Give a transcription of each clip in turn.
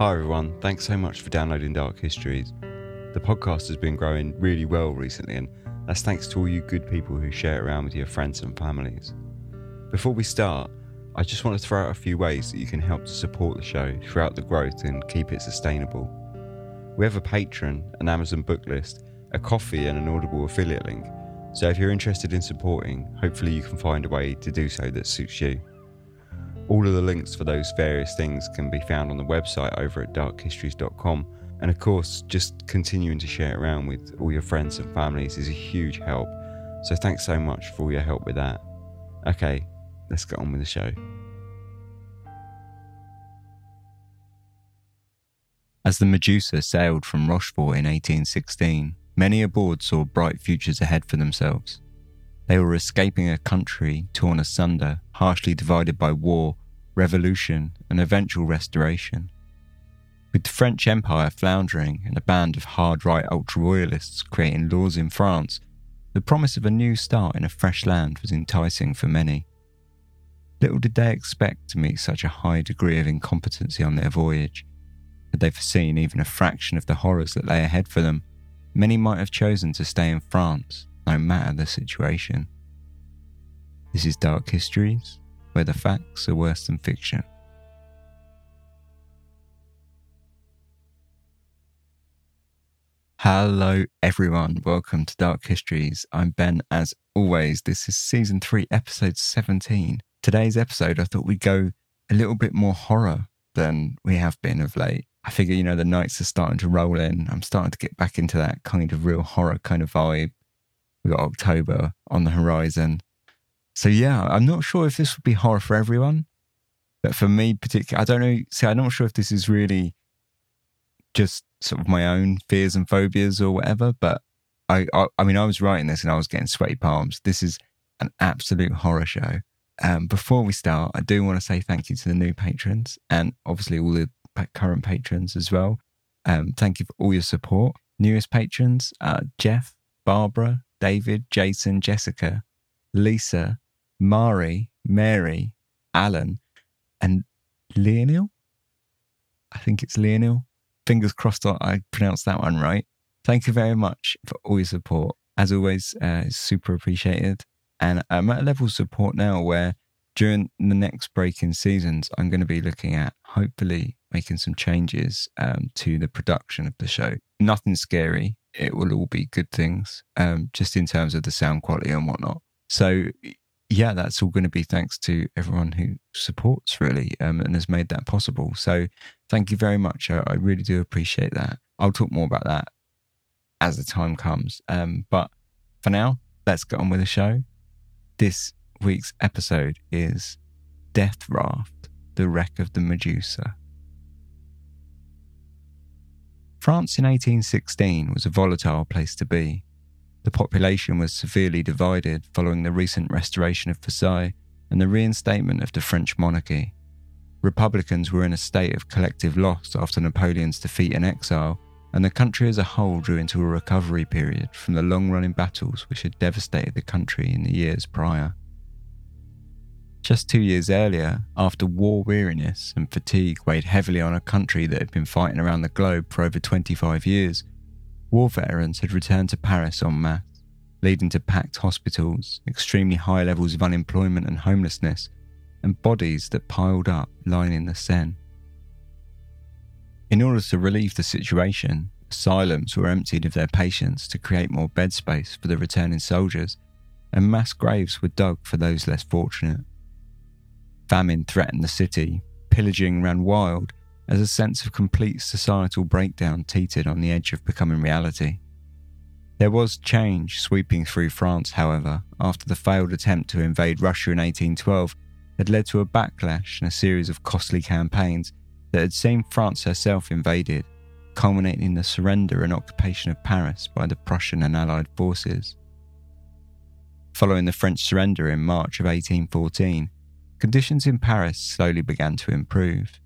Hi everyone, thanks so much for downloading Dark Histories. The podcast has been growing really well recently, and that's thanks to all you good people who share it around with your friends and families. Before we start, I just want to throw out a few ways that you can help to support the show throughout the growth and keep it sustainable. We have a Patreon, an Amazon book list, a Ko-fi, and an Audible affiliate link. So if you're interested in supporting, hopefully you can find a way to do so that suits you. All of the links for those various things can be found on the website over at darkhistories.com. And of course, just continuing to share it around with all your friends and families is a huge help. So thanks so much for all your help with that. Okay, let's get on with the show. As the Medusa sailed from Rochefort in 1816, many aboard saw bright futures ahead for themselves. They were escaping a country torn asunder, harshly divided by war, revolution, and eventual restoration. With the French Empire floundering and a band of hard right ultra royalists creating laws in France, the promise of a new start in a fresh land was enticing for many. Little did they expect to meet such a high degree of incompetency on their voyage. Had they foreseen even a fraction of the horrors that lay ahead for them, many might have chosen to stay in France, no matter the situation. This is Dark Histories, where the facts are worse than fiction. Hello, everyone. Welcome to Dark Histories. I'm Ben. As always, this is season three, episode 17. Today's episode, I thought we'd go a little bit more horror than we have been of late. I figure, you know, the nights are starting to roll in. I'm starting to get back into that kind of real horror kind of vibe. We got October on the horizon. So yeah, I'm not sure if this would be horror for everyone, but for me particularly, I don't know. See, I'm not sure if this is really just sort of my own fears and phobias or whatever. But I, I, I mean, I was writing this and I was getting sweaty palms. This is an absolute horror show. Um, before we start, I do want to say thank you to the new patrons and obviously all the current patrons as well. Um, thank you for all your support. Newest patrons, uh, Jeff, Barbara, David, Jason, Jessica, Lisa, Mari, Mary, Alan, and Leonil. I think it's Leonil. Fingers crossed I pronounced that one right. Thank you very much for all your support. As always, uh, it's super appreciated. And I'm at a level of support now where during the next break in seasons, I'm going to be looking at hopefully making some changes um, to the production of the show. Nothing scary. It will all be good things, um, just in terms of the sound quality and whatnot. So yeah, that's all going to be thanks to everyone who supports really um, and has made that possible. So thank you very much. I, I, really do appreciate that. I'll talk more about that as the time comes. Um, but for now, let's get on with the show. This week's episode is Death Raft, the wreck of the Medusa. France in 1816 was a volatile place to be. The population was severely divided following the recent restoration of Versailles and the reinstatement of the French monarchy. Republicans were in a state of collective loss after Napoleon's defeat and exile, and the country as a whole drew into a recovery period from the long running battles which had devastated the country in the years prior. Just two years earlier, after war weariness and fatigue weighed heavily on a country that had been fighting around the globe for over 25 years, War veterans had returned to Paris en masse, leading to packed hospitals, extremely high levels of unemployment and homelessness, and bodies that piled up lining the Seine. In order to relieve the situation, asylums were emptied of their patients to create more bed space for the returning soldiers, and mass graves were dug for those less fortunate. Famine threatened the city, pillaging ran wild, as a sense of complete societal breakdown teetered on the edge of becoming reality. There was change sweeping through France, however, after the failed attempt to invade Russia in 1812 had led to a backlash and a series of costly campaigns that had seen France herself invaded, culminating in the surrender and occupation of Paris by the Prussian and Allied forces. Following the French surrender in March of 1814, conditions in Paris slowly began to improve.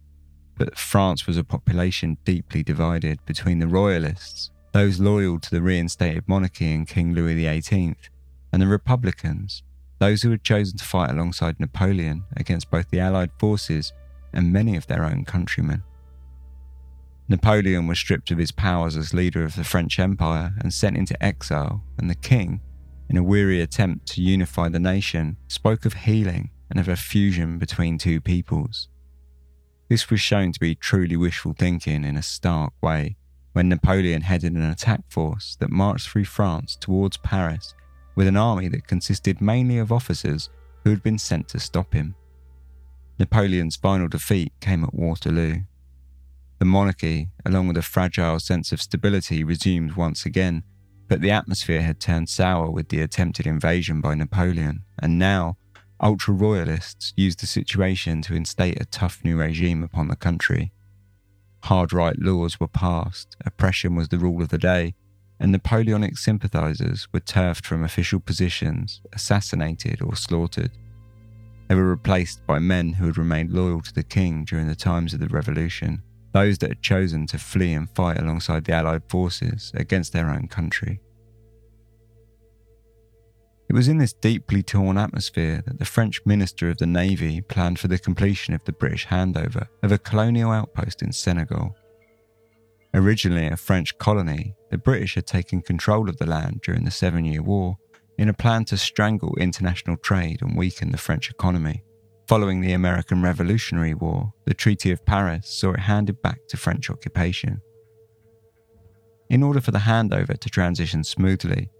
But France was a population deeply divided between the royalists, those loyal to the reinstated monarchy and King Louis XVIII, and the republicans, those who had chosen to fight alongside Napoleon against both the Allied forces and many of their own countrymen. Napoleon was stripped of his powers as leader of the French Empire and sent into exile, and the king, in a weary attempt to unify the nation, spoke of healing and of a fusion between two peoples. This was shown to be truly wishful thinking in a stark way when Napoleon headed an attack force that marched through France towards Paris with an army that consisted mainly of officers who had been sent to stop him. Napoleon's final defeat came at Waterloo. The monarchy, along with a fragile sense of stability, resumed once again, but the atmosphere had turned sour with the attempted invasion by Napoleon, and now ultra royalists used the situation to instate a tough new regime upon the country. Hard right laws were passed, oppression was the rule of the day, and Napoleonic sympathisers were turfed from official positions, assassinated, or slaughtered. They were replaced by men who had remained loyal to the king during the times of the revolution, those that had chosen to flee and fight alongside the Allied forces against their own country. It was in this deeply torn atmosphere that the French Minister of the Navy planned for the completion of the British handover of a colonial outpost in Senegal. Originally a French colony, the British had taken control of the land during the Seven Year War in a plan to strangle international trade and weaken the French economy. Following the American Revolutionary War, the Treaty of Paris saw it handed back to French occupation. In order for the handover to transition smoothly,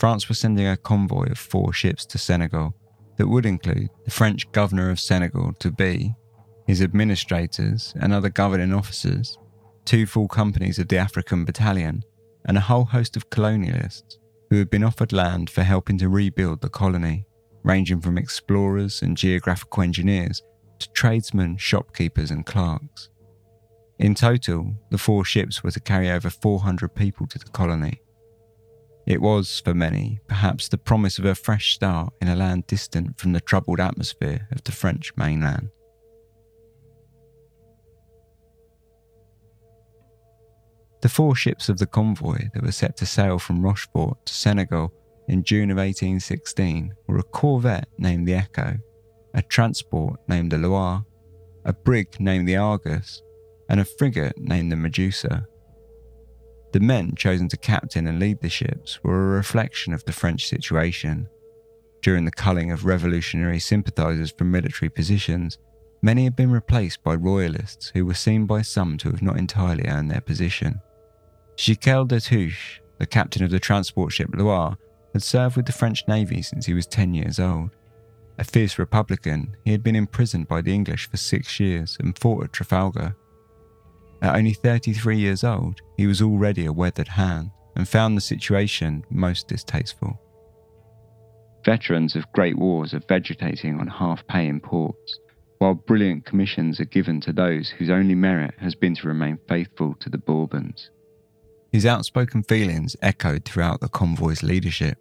France was sending a convoy of four ships to Senegal that would include the French governor of Senegal to be, his administrators and other governing officers, two full companies of the African Battalion, and a whole host of colonialists who had been offered land for helping to rebuild the colony, ranging from explorers and geographical engineers to tradesmen, shopkeepers, and clerks. In total, the four ships were to carry over 400 people to the colony it was, for many, perhaps the promise of a fresh start in a land distant from the troubled atmosphere of the French mainland. The four ships of the convoy that were set to sail from Rochefort to Senegal in June of 1816 were a corvette named the Echo, a transport named the Loire, a brig named the Argus, and a frigate named the Medusa. The men chosen to captain and lead the ships were a reflection of the French situation. During the culling of revolutionary sympathisers from military positions, many had been replaced by royalists who were seen by some to have not entirely earned their position. Giquel Destouches, the captain of the transport ship Loire, had served with the French Navy since he was 10 years old. A fierce Republican, he had been imprisoned by the English for six years and fought at Trafalgar at only 33 years old, he was already a weathered hand and found the situation most distasteful. Veterans of great wars are vegetating on half pay in ports, while brilliant commissions are given to those whose only merit has been to remain faithful to the Bourbons. His outspoken feelings echoed throughout the convoy's leadership,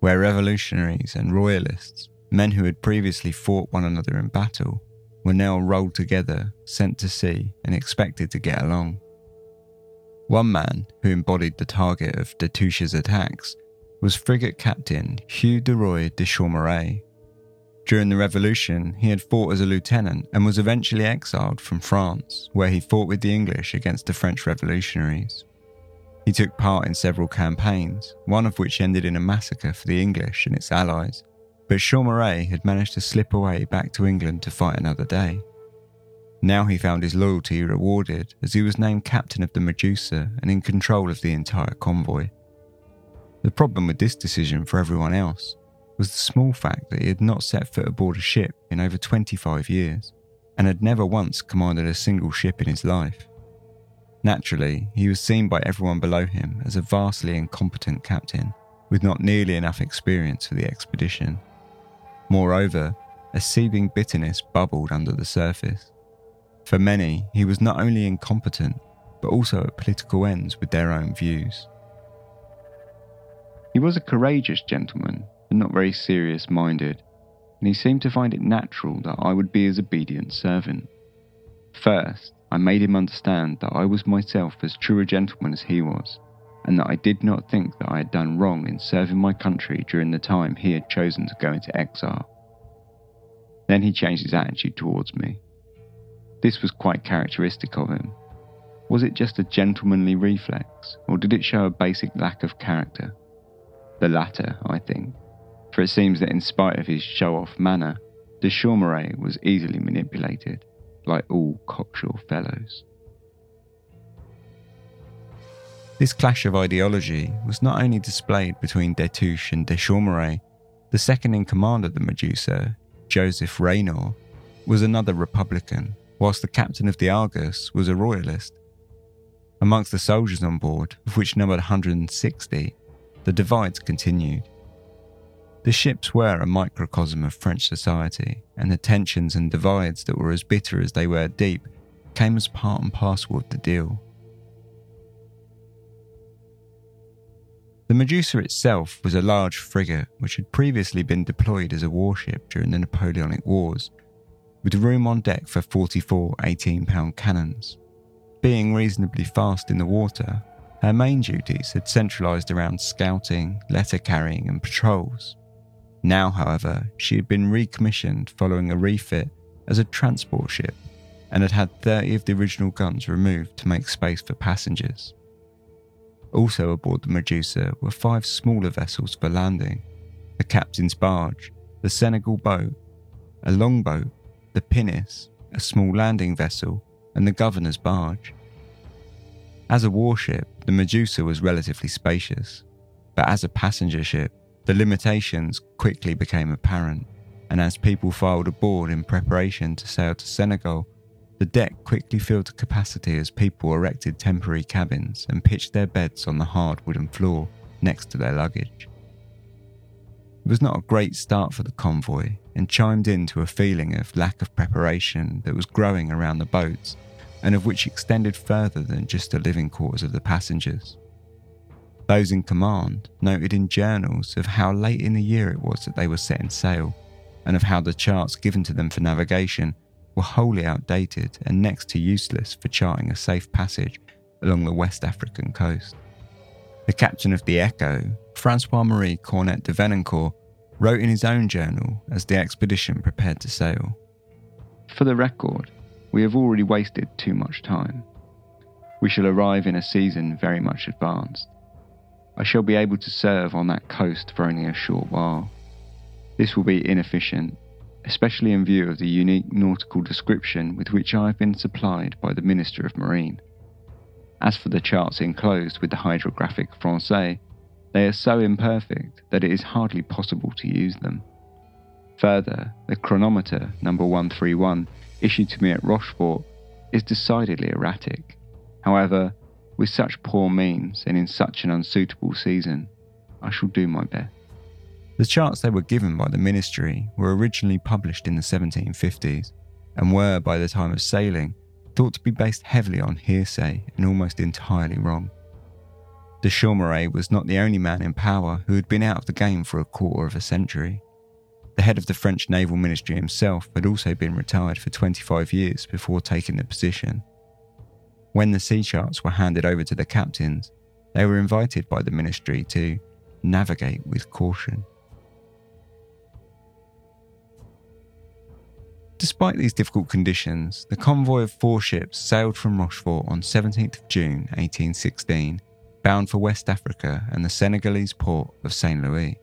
where revolutionaries and royalists, men who had previously fought one another in battle, were now rolled together, sent to sea, and expected to get along. One man, who embodied the target of Destouches' attacks, was frigate captain Hugh de Roy de Chaumareix. During the Revolution, he had fought as a lieutenant and was eventually exiled from France, where he fought with the English against the French revolutionaries. He took part in several campaigns, one of which ended in a massacre for the English and its allies, but Chaumareix had managed to slip away back to England to fight another day. Now he found his loyalty rewarded as he was named captain of the Medusa and in control of the entire convoy. The problem with this decision for everyone else was the small fact that he had not set foot aboard a ship in over 25 years and had never once commanded a single ship in his life. Naturally, he was seen by everyone below him as a vastly incompetent captain with not nearly enough experience for the expedition. Moreover, a seething bitterness bubbled under the surface. For many, he was not only incompetent, but also at political ends with their own views. He was a courageous gentleman, but not very serious minded, and he seemed to find it natural that I would be his obedient servant. First, I made him understand that I was myself as true a gentleman as he was, and that I did not think that I had done wrong in serving my country during the time he had chosen to go into exile. Then he changed his attitude towards me. This was quite characteristic of him. Was it just a gentlemanly reflex, or did it show a basic lack of character? The latter, I think, for it seems that in spite of his show off manner, de Chaumareix was easily manipulated, like all cocksure fellows. This clash of ideology was not only displayed between Destouches and de Chaumareix, the second in command of the Medusa, Joseph Reynaud, was another Republican, whilst the captain of the Argus was a Royalist. Amongst the soldiers on board, of which numbered 160, the divides continued. The ships were a microcosm of French society, and the tensions and divides that were as bitter as they were deep came as part and parcel of the deal. The Medusa itself was a large frigate which had previously been deployed as a warship during the Napoleonic Wars, with room on deck for 44 18 pound cannons. Being reasonably fast in the water, her main duties had centralised around scouting, letter carrying, and patrols. Now, however, she had been recommissioned following a refit as a transport ship and had had 30 of the original guns removed to make space for passengers. Also aboard the Medusa were five smaller vessels for landing the captain's barge, the Senegal boat, a longboat, the pinnace, a small landing vessel, and the governor's barge. As a warship, the Medusa was relatively spacious, but as a passenger ship, the limitations quickly became apparent, and as people filed aboard in preparation to sail to Senegal, the deck quickly filled to capacity as people erected temporary cabins and pitched their beds on the hard wooden floor next to their luggage. It was not a great start for the convoy and chimed into a feeling of lack of preparation that was growing around the boats and of which extended further than just the living quarters of the passengers. Those in command noted in journals of how late in the year it was that they were setting sail, and of how the charts given to them for navigation were wholly outdated and next to useless for charting a safe passage along the West African coast. The captain of the Echo, Francois Marie Cornet de Venancourt, wrote in his own journal as the expedition prepared to sail For the record, we have already wasted too much time. We shall arrive in a season very much advanced. I shall be able to serve on that coast for only a short while. This will be inefficient, especially in view of the unique nautical description with which I have been supplied by the Minister of Marine. As for the charts enclosed with the Hydrographique Francais, they are so imperfect that it is hardly possible to use them. Further, the chronometer number 131 issued to me at Rochefort is decidedly erratic. However, with such poor means and in such an unsuitable season, I shall do my best. The charts they were given by the ministry were originally published in the 1750s and were, by the time of sailing, thought to be based heavily on hearsay and almost entirely wrong. De Chaumareix was not the only man in power who had been out of the game for a quarter of a century. The head of the French naval ministry himself had also been retired for 25 years before taking the position. When the sea charts were handed over to the captains, they were invited by the ministry to navigate with caution. Despite these difficult conditions, the convoy of four ships sailed from Rochefort on 17th June 1816, bound for West Africa and the Senegalese port of St. Louis.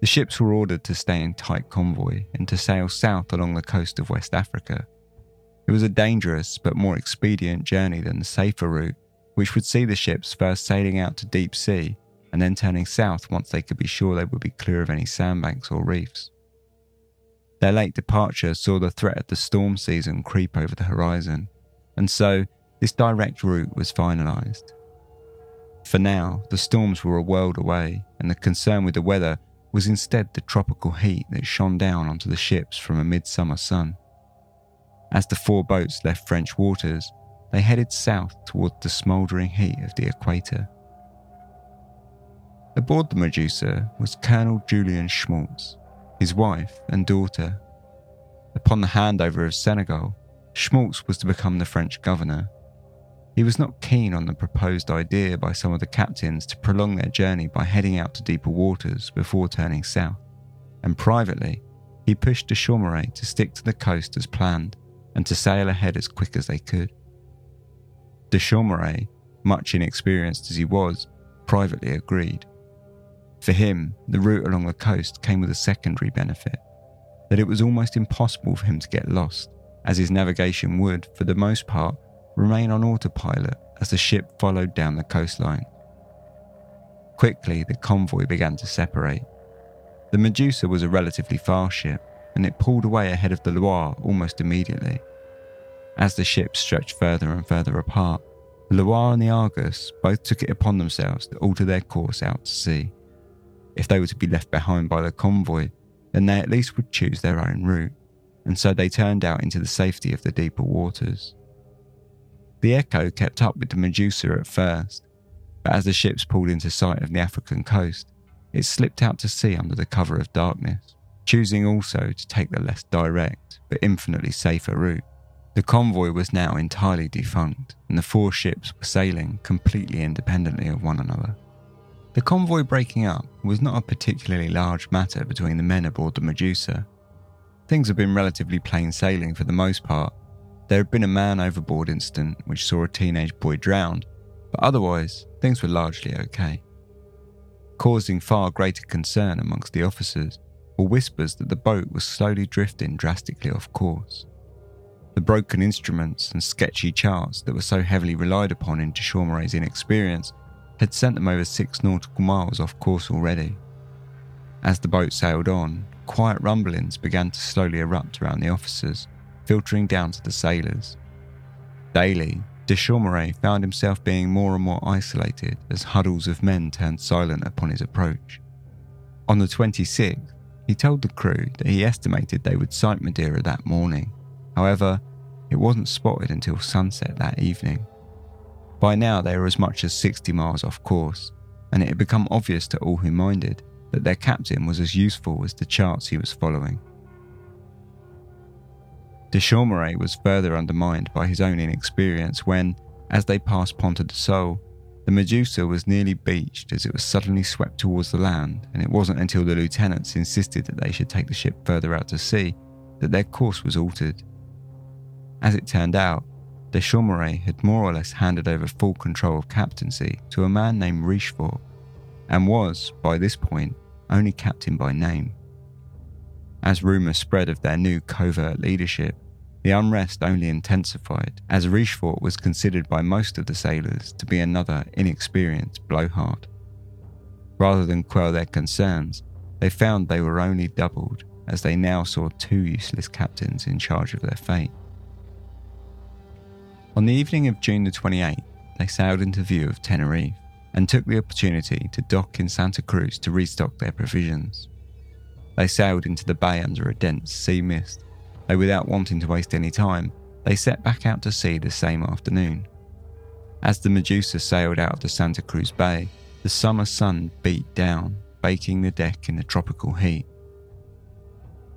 The ships were ordered to stay in tight convoy and to sail south along the coast of West Africa. It was a dangerous but more expedient journey than the safer route, which would see the ships first sailing out to deep sea and then turning south once they could be sure they would be clear of any sandbanks or reefs. Their late departure saw the threat of the storm season creep over the horizon, and so this direct route was finalised. For now, the storms were a world away, and the concern with the weather was instead the tropical heat that shone down onto the ships from a midsummer sun. As the four boats left French waters, they headed south towards the smouldering heat of the equator. Aboard the Medusa was Colonel Julian Schmaltz, his wife and daughter. Upon the handover of Senegal, Schmaltz was to become the French governor. He was not keen on the proposed idea by some of the captains to prolong their journey by heading out to deeper waters before turning south, and privately, he pushed de Chaumareix to stick to the coast as planned and to sail ahead as quick as they could. De Chaumareix, much inexperienced as he was, privately agreed. For him, the route along the coast came with a secondary benefit that it was almost impossible for him to get lost, as his navigation would, for the most part, remain on autopilot as the ship followed down the coastline. Quickly, the convoy began to separate. The Medusa was a relatively fast ship, and it pulled away ahead of the Loire almost immediately. As the ships stretched further and further apart, the Loire and the Argus both took it upon themselves to alter their course out to sea. If they were to be left behind by the convoy, then they at least would choose their own route, and so they turned out into the safety of the deeper waters. The Echo kept up with the Medusa at first, but as the ships pulled into sight of the African coast, it slipped out to sea under the cover of darkness, choosing also to take the less direct but infinitely safer route. The convoy was now entirely defunct, and the four ships were sailing completely independently of one another. The convoy breaking up was not a particularly large matter between the men aboard the Medusa. Things had been relatively plain sailing for the most part. There had been a man overboard incident which saw a teenage boy drowned, but otherwise, things were largely okay. Causing far greater concern amongst the officers were whispers that the boat was slowly drifting drastically off course. The broken instruments and sketchy charts that were so heavily relied upon in de Chaumareix's inexperience had sent them over six nautical miles off course already. As the boat sailed on, quiet rumblings began to slowly erupt around the officers, filtering down to the sailors. Daily, de Chaumareix found himself being more and more isolated as huddles of men turned silent upon his approach. On the 26th, he told the crew that he estimated they would sight Madeira that morning. However, it wasn't spotted until sunset that evening. By now, they were as much as 60 miles off course, and it had become obvious to all who minded that their captain was as useful as the charts he was following. De Chaumareix was further undermined by his own inexperience when, as they passed Ponta do Sol, the Medusa was nearly beached as it was suddenly swept towards the land, and it wasn't until the lieutenants insisted that they should take the ship further out to sea that their course was altered. As it turned out, de Chaumareix had more or less handed over full control of captaincy to a man named Richefort, and was, by this point, only captain by name. As rumours spread of their new covert leadership, the unrest only intensified, as Richefort was considered by most of the sailors to be another inexperienced blowhard. Rather than quell their concerns, they found they were only doubled as they now saw two useless captains in charge of their fate. On the evening of June the 28th, they sailed into view of Tenerife and took the opportunity to dock in Santa Cruz to restock their provisions. They sailed into the bay under a dense sea mist, though without wanting to waste any time, they set back out to sea the same afternoon. As the Medusa sailed out of the Santa Cruz Bay, the summer sun beat down, baking the deck in the tropical heat.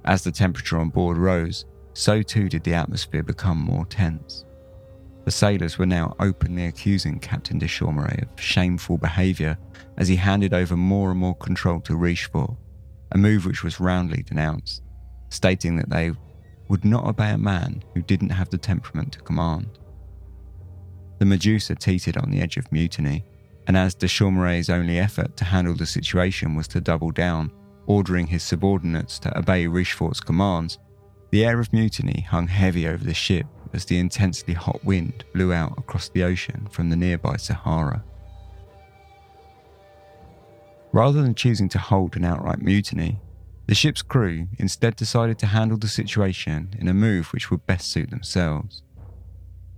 As the temperature on board rose, so too did the atmosphere become more tense. The sailors were now openly accusing Captain de Chaumareix of shameful behaviour as he handed over more and more control to Richefort, a move which was roundly denounced, stating that they would not obey a man who didn't have the temperament to command. The Medusa teetered on the edge of mutiny, and as de Chaumareix's only effort to handle the situation was to double down, ordering his subordinates to obey Richefort's commands, the air of mutiny hung heavy over the ship as the intensely hot wind blew out across the ocean from the nearby Sahara. Rather than choosing to hold an outright mutiny, the ship's crew instead decided to handle the situation in a move which would best suit themselves.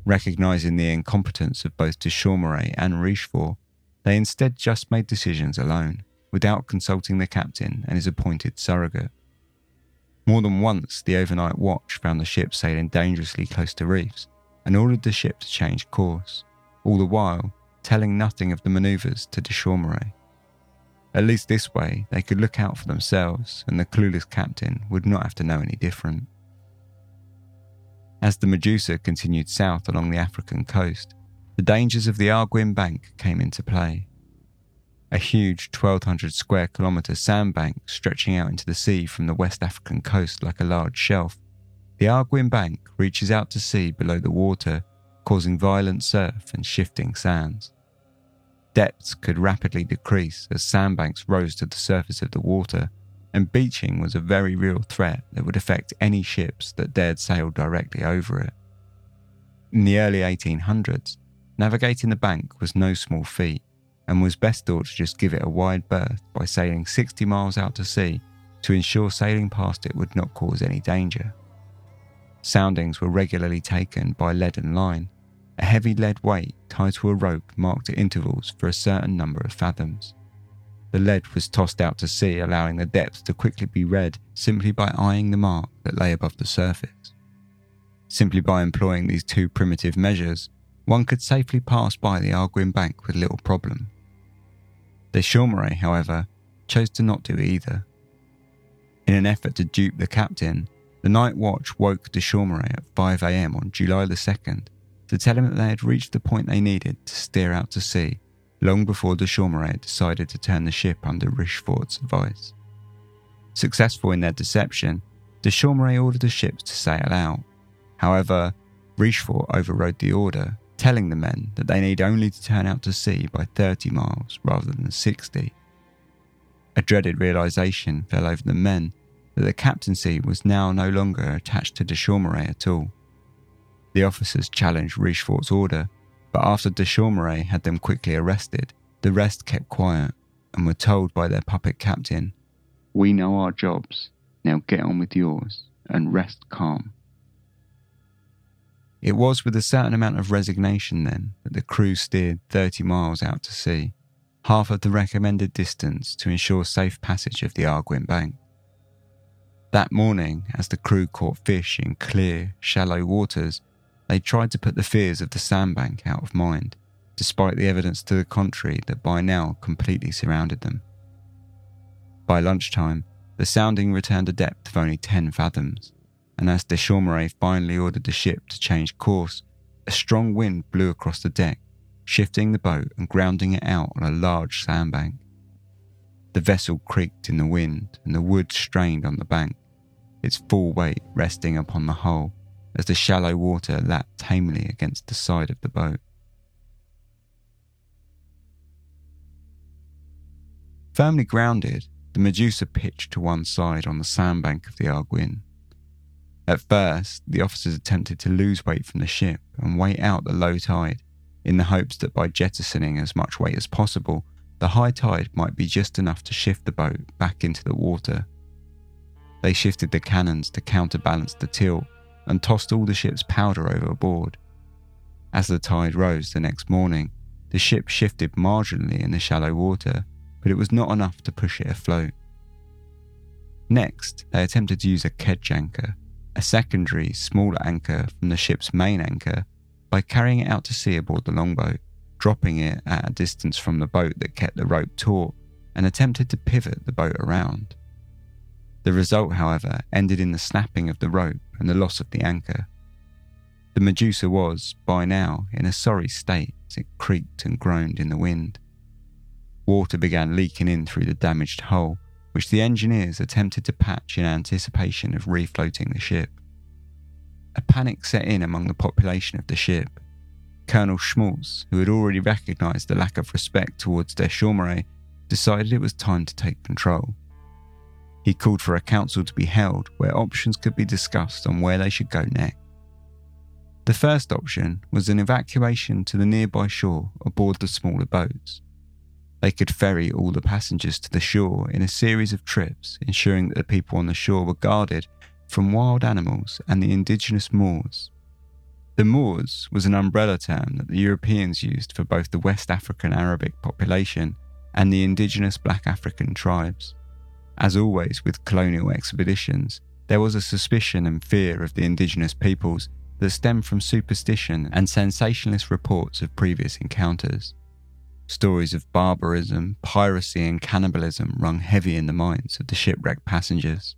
Recognizing the incompetence of both de Chaumareix and Richefort, they instead just made decisions alone, without consulting the captain and his appointed surrogate. More than once, the overnight watch found the ship sailing dangerously close to reefs and ordered the ship to change course, all the while telling nothing of the manoeuvres to de Chaumareix. At least this way, they could look out for themselves, and the clueless captain would not have to know any different. As the Medusa continued south along the African coast, the dangers of the Arguin Bank came into play a huge 1200 square kilometre sandbank stretching out into the sea from the West African coast like a large shelf. The Arguin Bank reaches out to sea below the water causing violent surf and shifting sands. Depths could rapidly decrease as sandbanks rose to the surface of the water, and beaching was a very real threat that would affect any ships that dared sail directly over it. In the early 1800s, navigating the bank was no small feat and was best thought to just give it a wide berth by sailing 60 miles out to sea to ensure sailing past it would not cause any danger. Soundings were regularly taken by lead and line, a heavy lead weight tied to a rope marked at intervals for a certain number of fathoms. The lead was tossed out to sea, allowing the depth to quickly be read simply by eyeing the mark that lay above the surface. Simply by employing these two primitive measures, one could safely pass by the Arguin Bank with little problem. De Chaumareix, however, chose to not do either. In an effort to dupe the captain, the night watch woke de Chaumareix at 5am on July the 2nd to tell him that they had reached the point they needed to steer out to sea long before de Chaumareix decided to turn the ship under Richefort's advice. Successful in their deception, de Chaumareix ordered the ships to sail out. However, Richefort overrode the order telling the men that they need only to turn out to sea by 30 miles rather than 60. A dreaded realization fell over the men that the captaincy was now no longer attached to de Chaumareix at all. The officers challenged Richefort's order, but after de Chaumareix had them quickly arrested, the rest kept quiet and were told by their puppet captain, We know our jobs, now get on with yours and rest calm. It was with a certain amount of resignation, then, that the crew steered 30 miles out to sea, half of the recommended distance to ensure safe passage of the Arguin Bank. That morning, as the crew caught fish in clear, shallow waters, they tried to put the fears of the sandbank out of mind, despite the evidence to the contrary that by now completely surrounded them. By lunchtime, the sounding returned a depth of only 10 fathoms, and as de Chaumareix finally ordered the ship to change course, a strong wind blew across the deck, shifting the boat and grounding it out on a large sandbank. The vessel creaked in the wind and the wood strained on the bank, its full weight resting upon the hull as the shallow water lapped tamely against the side of the boat. Firmly grounded, the Medusa pitched to one side on the sandbank of the Arguin at first, the officers attempted to lose weight from the ship and wait out the low tide, in the hopes that by jettisoning as much weight as possible, the high tide might be just enough to shift the boat back into the water. They shifted the cannons to counterbalance the tilt and tossed all the ship's powder overboard. As the tide rose the next morning, the ship shifted marginally in the shallow water, but it was not enough to push it afloat. Next, they attempted to use a kedge anchor a secondary, smaller anchor from the ship's main anchor by carrying it out to sea aboard the longboat, dropping it at a distance from the boat that kept the rope taut, and attempted to pivot the boat around. The result, however, ended in the snapping of the rope and the loss of the anchor. The Medusa was, by now, in a sorry state as it creaked and groaned in the wind. Water began leaking in through the damaged hull, which the engineers attempted to patch in anticipation of refloating the ship. A panic set in among the population of the ship. Colonel Schmaltz, who had already recognized the lack of respect towards de Chaumareix, decided it was time to take control. He called for a council to be held where options could be discussed on where they should go next. The first option was an evacuation to the nearby shore aboard the smaller boats. They could ferry all the passengers to the shore in a series of trips, ensuring that the people on the shore were guarded from wild animals and the indigenous Moors. The Moors was an umbrella term that the Europeans used for both the West African Arabic population and the indigenous black African tribes. As always with colonial expeditions, there was a suspicion and fear of the indigenous peoples that stemmed from superstition and sensationalist reports of previous encounters. Stories of barbarism, piracy, and cannibalism rung heavy in the minds of the shipwrecked passengers.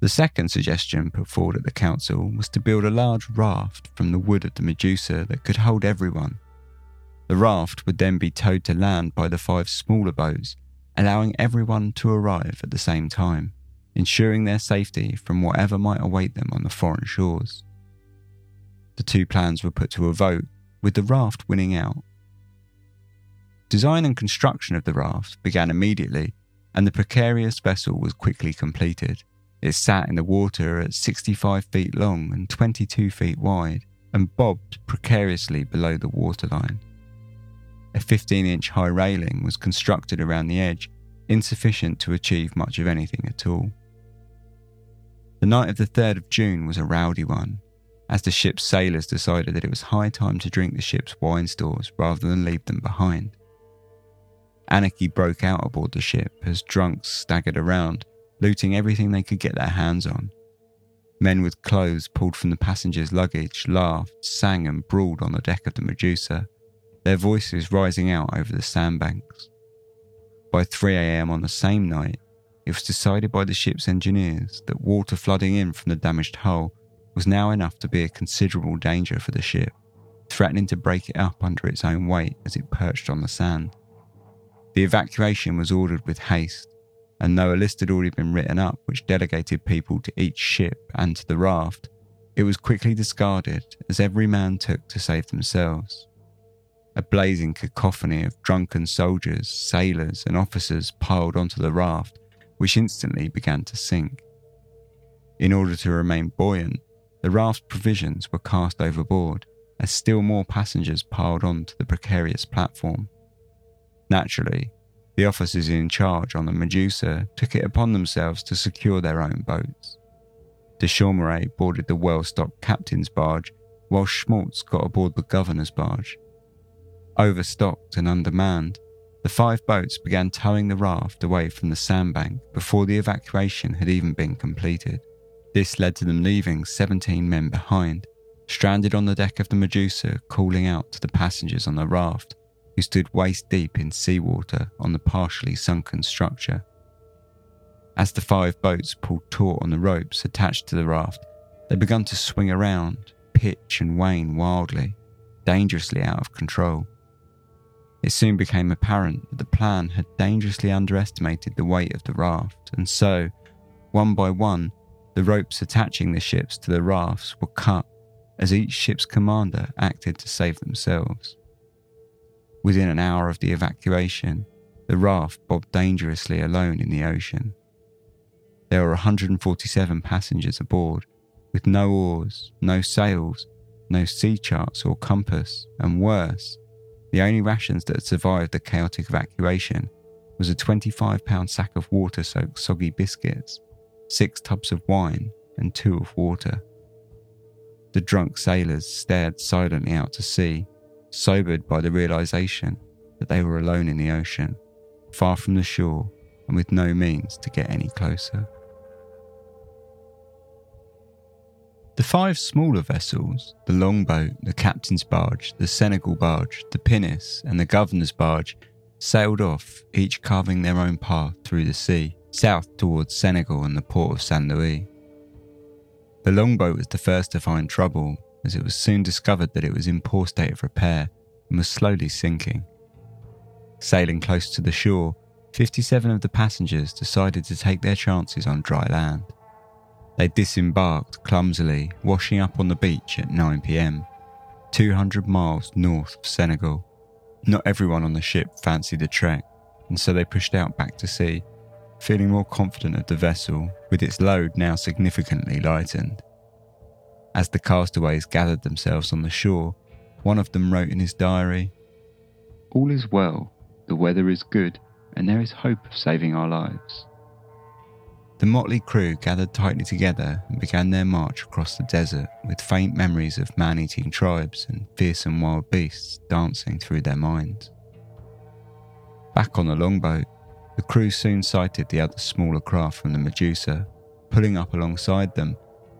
The second suggestion put forward at the council was to build a large raft from the wood of the Medusa that could hold everyone. The raft would then be towed to land by the five smaller boats, allowing everyone to arrive at the same time, ensuring their safety from whatever might await them on the foreign shores. The two plans were put to a vote, with the raft winning out. Design and construction of the raft began immediately, and the precarious vessel was quickly completed. It sat in the water at 65 feet long and 22 feet wide, and bobbed precariously below the waterline. A 15 inch high railing was constructed around the edge, insufficient to achieve much of anything at all. The night of the 3rd of June was a rowdy one, as the ship's sailors decided that it was high time to drink the ship's wine stores rather than leave them behind. Anarchy broke out aboard the ship as drunks staggered around, looting everything they could get their hands on. Men with clothes pulled from the passengers' luggage laughed, sang, and brawled on the deck of the Medusa, their voices rising out over the sandbanks. By 3 a.m. on the same night, it was decided by the ship's engineers that water flooding in from the damaged hull was now enough to be a considerable danger for the ship, threatening to break it up under its own weight as it perched on the sand. The evacuation was ordered with haste, and though a list had already been written up which delegated people to each ship and to the raft, it was quickly discarded as every man took to save themselves. A blazing cacophony of drunken soldiers, sailors, and officers piled onto the raft which instantly began to sink. In order to remain buoyant, the raft's provisions were cast overboard as still more passengers piled onto the precarious platform. Naturally, the officers in charge on the Medusa took it upon themselves to secure their own boats. De Chaumareix boarded the well stocked captain's barge, while Schmaltz got aboard the governor's barge. Overstocked and undermanned, the five boats began towing the raft away from the sandbank before the evacuation had even been completed. This led to them leaving 17 men behind, stranded on the deck of the Medusa, calling out to the passengers on the raft, who stood waist deep in seawater on the partially sunken structure. As the five boats pulled taut on the ropes attached to the raft, they began to swing around, pitch and wane wildly, dangerously out of control. It soon became apparent that the plan had dangerously underestimated the weight of the raft, and so, one by one, the ropes attaching the ships to the rafts were cut as each ship's commander acted to save themselves. Within an hour of the evacuation, the raft bobbed dangerously alone in the ocean. There were 147 passengers aboard, with no oars, no sails, no sea charts or compass, and worse, the only rations that had survived the chaotic evacuation was a 25 pound sack of water soaked soggy biscuits, six tubs of wine, and two of water. The drunk sailors stared silently out to sea, sobered by the realization that they were alone in the ocean, far from the shore, and with no means to get any closer. The five smaller vessels, the longboat, the captain's barge, the Senegal barge, the pinnace, and the governor's barge, sailed off, each carving their own path through the sea, south towards Senegal and the port of St. Louis. The longboat was the first to find trouble, as it was soon discovered that it was in poor state of repair and was slowly sinking. Sailing close to the shore, 57 of the passengers decided to take their chances on dry land. They disembarked clumsily, washing up on the beach at 9 pm, 200 miles north of Senegal. Not everyone on the ship fancied the trek, and so they pushed out back to sea, feeling more confident of the vessel, with its load now significantly lightened. As the castaways gathered themselves on the shore, one of them wrote in his diary All is well, the weather is good, and there is hope of saving our lives. The motley crew gathered tightly together and began their march across the desert with faint memories of man eating tribes and fearsome wild beasts dancing through their minds. Back on the longboat, the crew soon sighted the other smaller craft from the Medusa. Pulling up alongside them,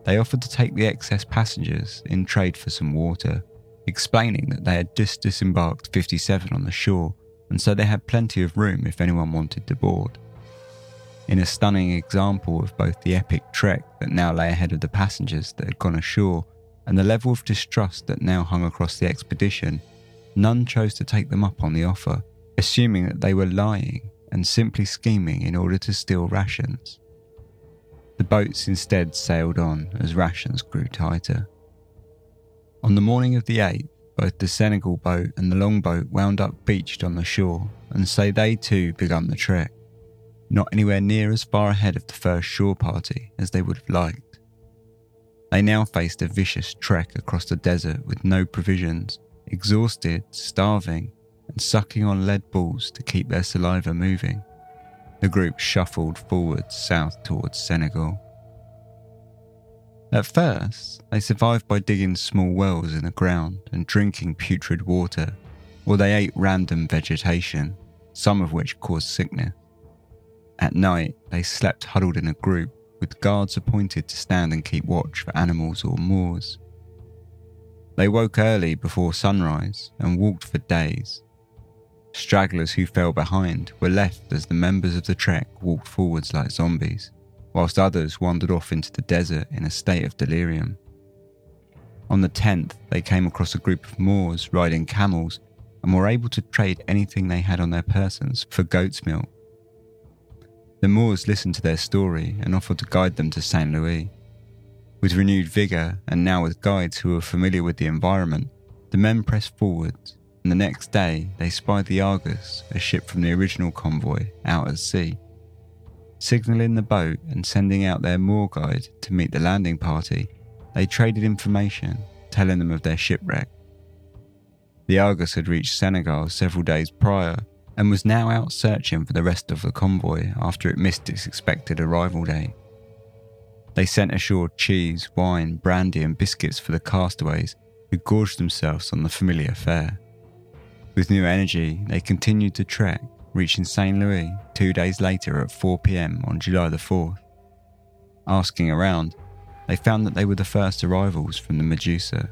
they offered to take the excess passengers in trade for some water, explaining that they had just disembarked 57 on the shore and so they had plenty of room if anyone wanted to board in a stunning example of both the epic trek that now lay ahead of the passengers that had gone ashore and the level of distrust that now hung across the expedition, none chose to take them up on the offer, assuming that they were lying and simply scheming in order to steal rations. The boats instead sailed on as rations grew tighter. On the morning of the 8th, both the Senegal boat and the longboat wound up beached on the shore, and so they too begun the trek, not anywhere near as far ahead of the first shore party as they would have liked. They now faced a vicious trek across the desert with no provisions, exhausted, starving, and sucking on lead balls to keep their saliva moving. The group shuffled forward south towards Senegal. At first, they survived by digging small wells in the ground and drinking putrid water, or they ate random vegetation, some of which caused sickness. At night, they slept huddled in a group, with guards appointed to stand and keep watch for animals or Moors. They woke early before sunrise and walked for days. Stragglers who fell behind were left as the members of the trek walked forwards like zombies whilst others wandered off into the desert in a state of delirium. On the 10th, they came across a group of Moors riding camels and were able to trade anything they had on their persons for goat's milk. The Moors listened to their story and offered to guide them to St. Louis. With renewed vigour and now with guides who were familiar with the environment, the men pressed forwards, and the next day they spied the Argus, a ship from the original convoy, out at sea signalling the boat and sending out their Moor guide to meet the landing party, they traded information, telling them of their shipwreck. The Argus had reached Senegal several days prior and was now out searching for the rest of the convoy after it missed its expected arrival date. They sent ashore cheese, wine, brandy, and biscuits for the castaways who gorged themselves on the familiar fare. With new energy, they continued to trek reaching St. Louis two days later at 4 pm on July the 4th. Asking around, they found that they were the first arrivals from the Medusa.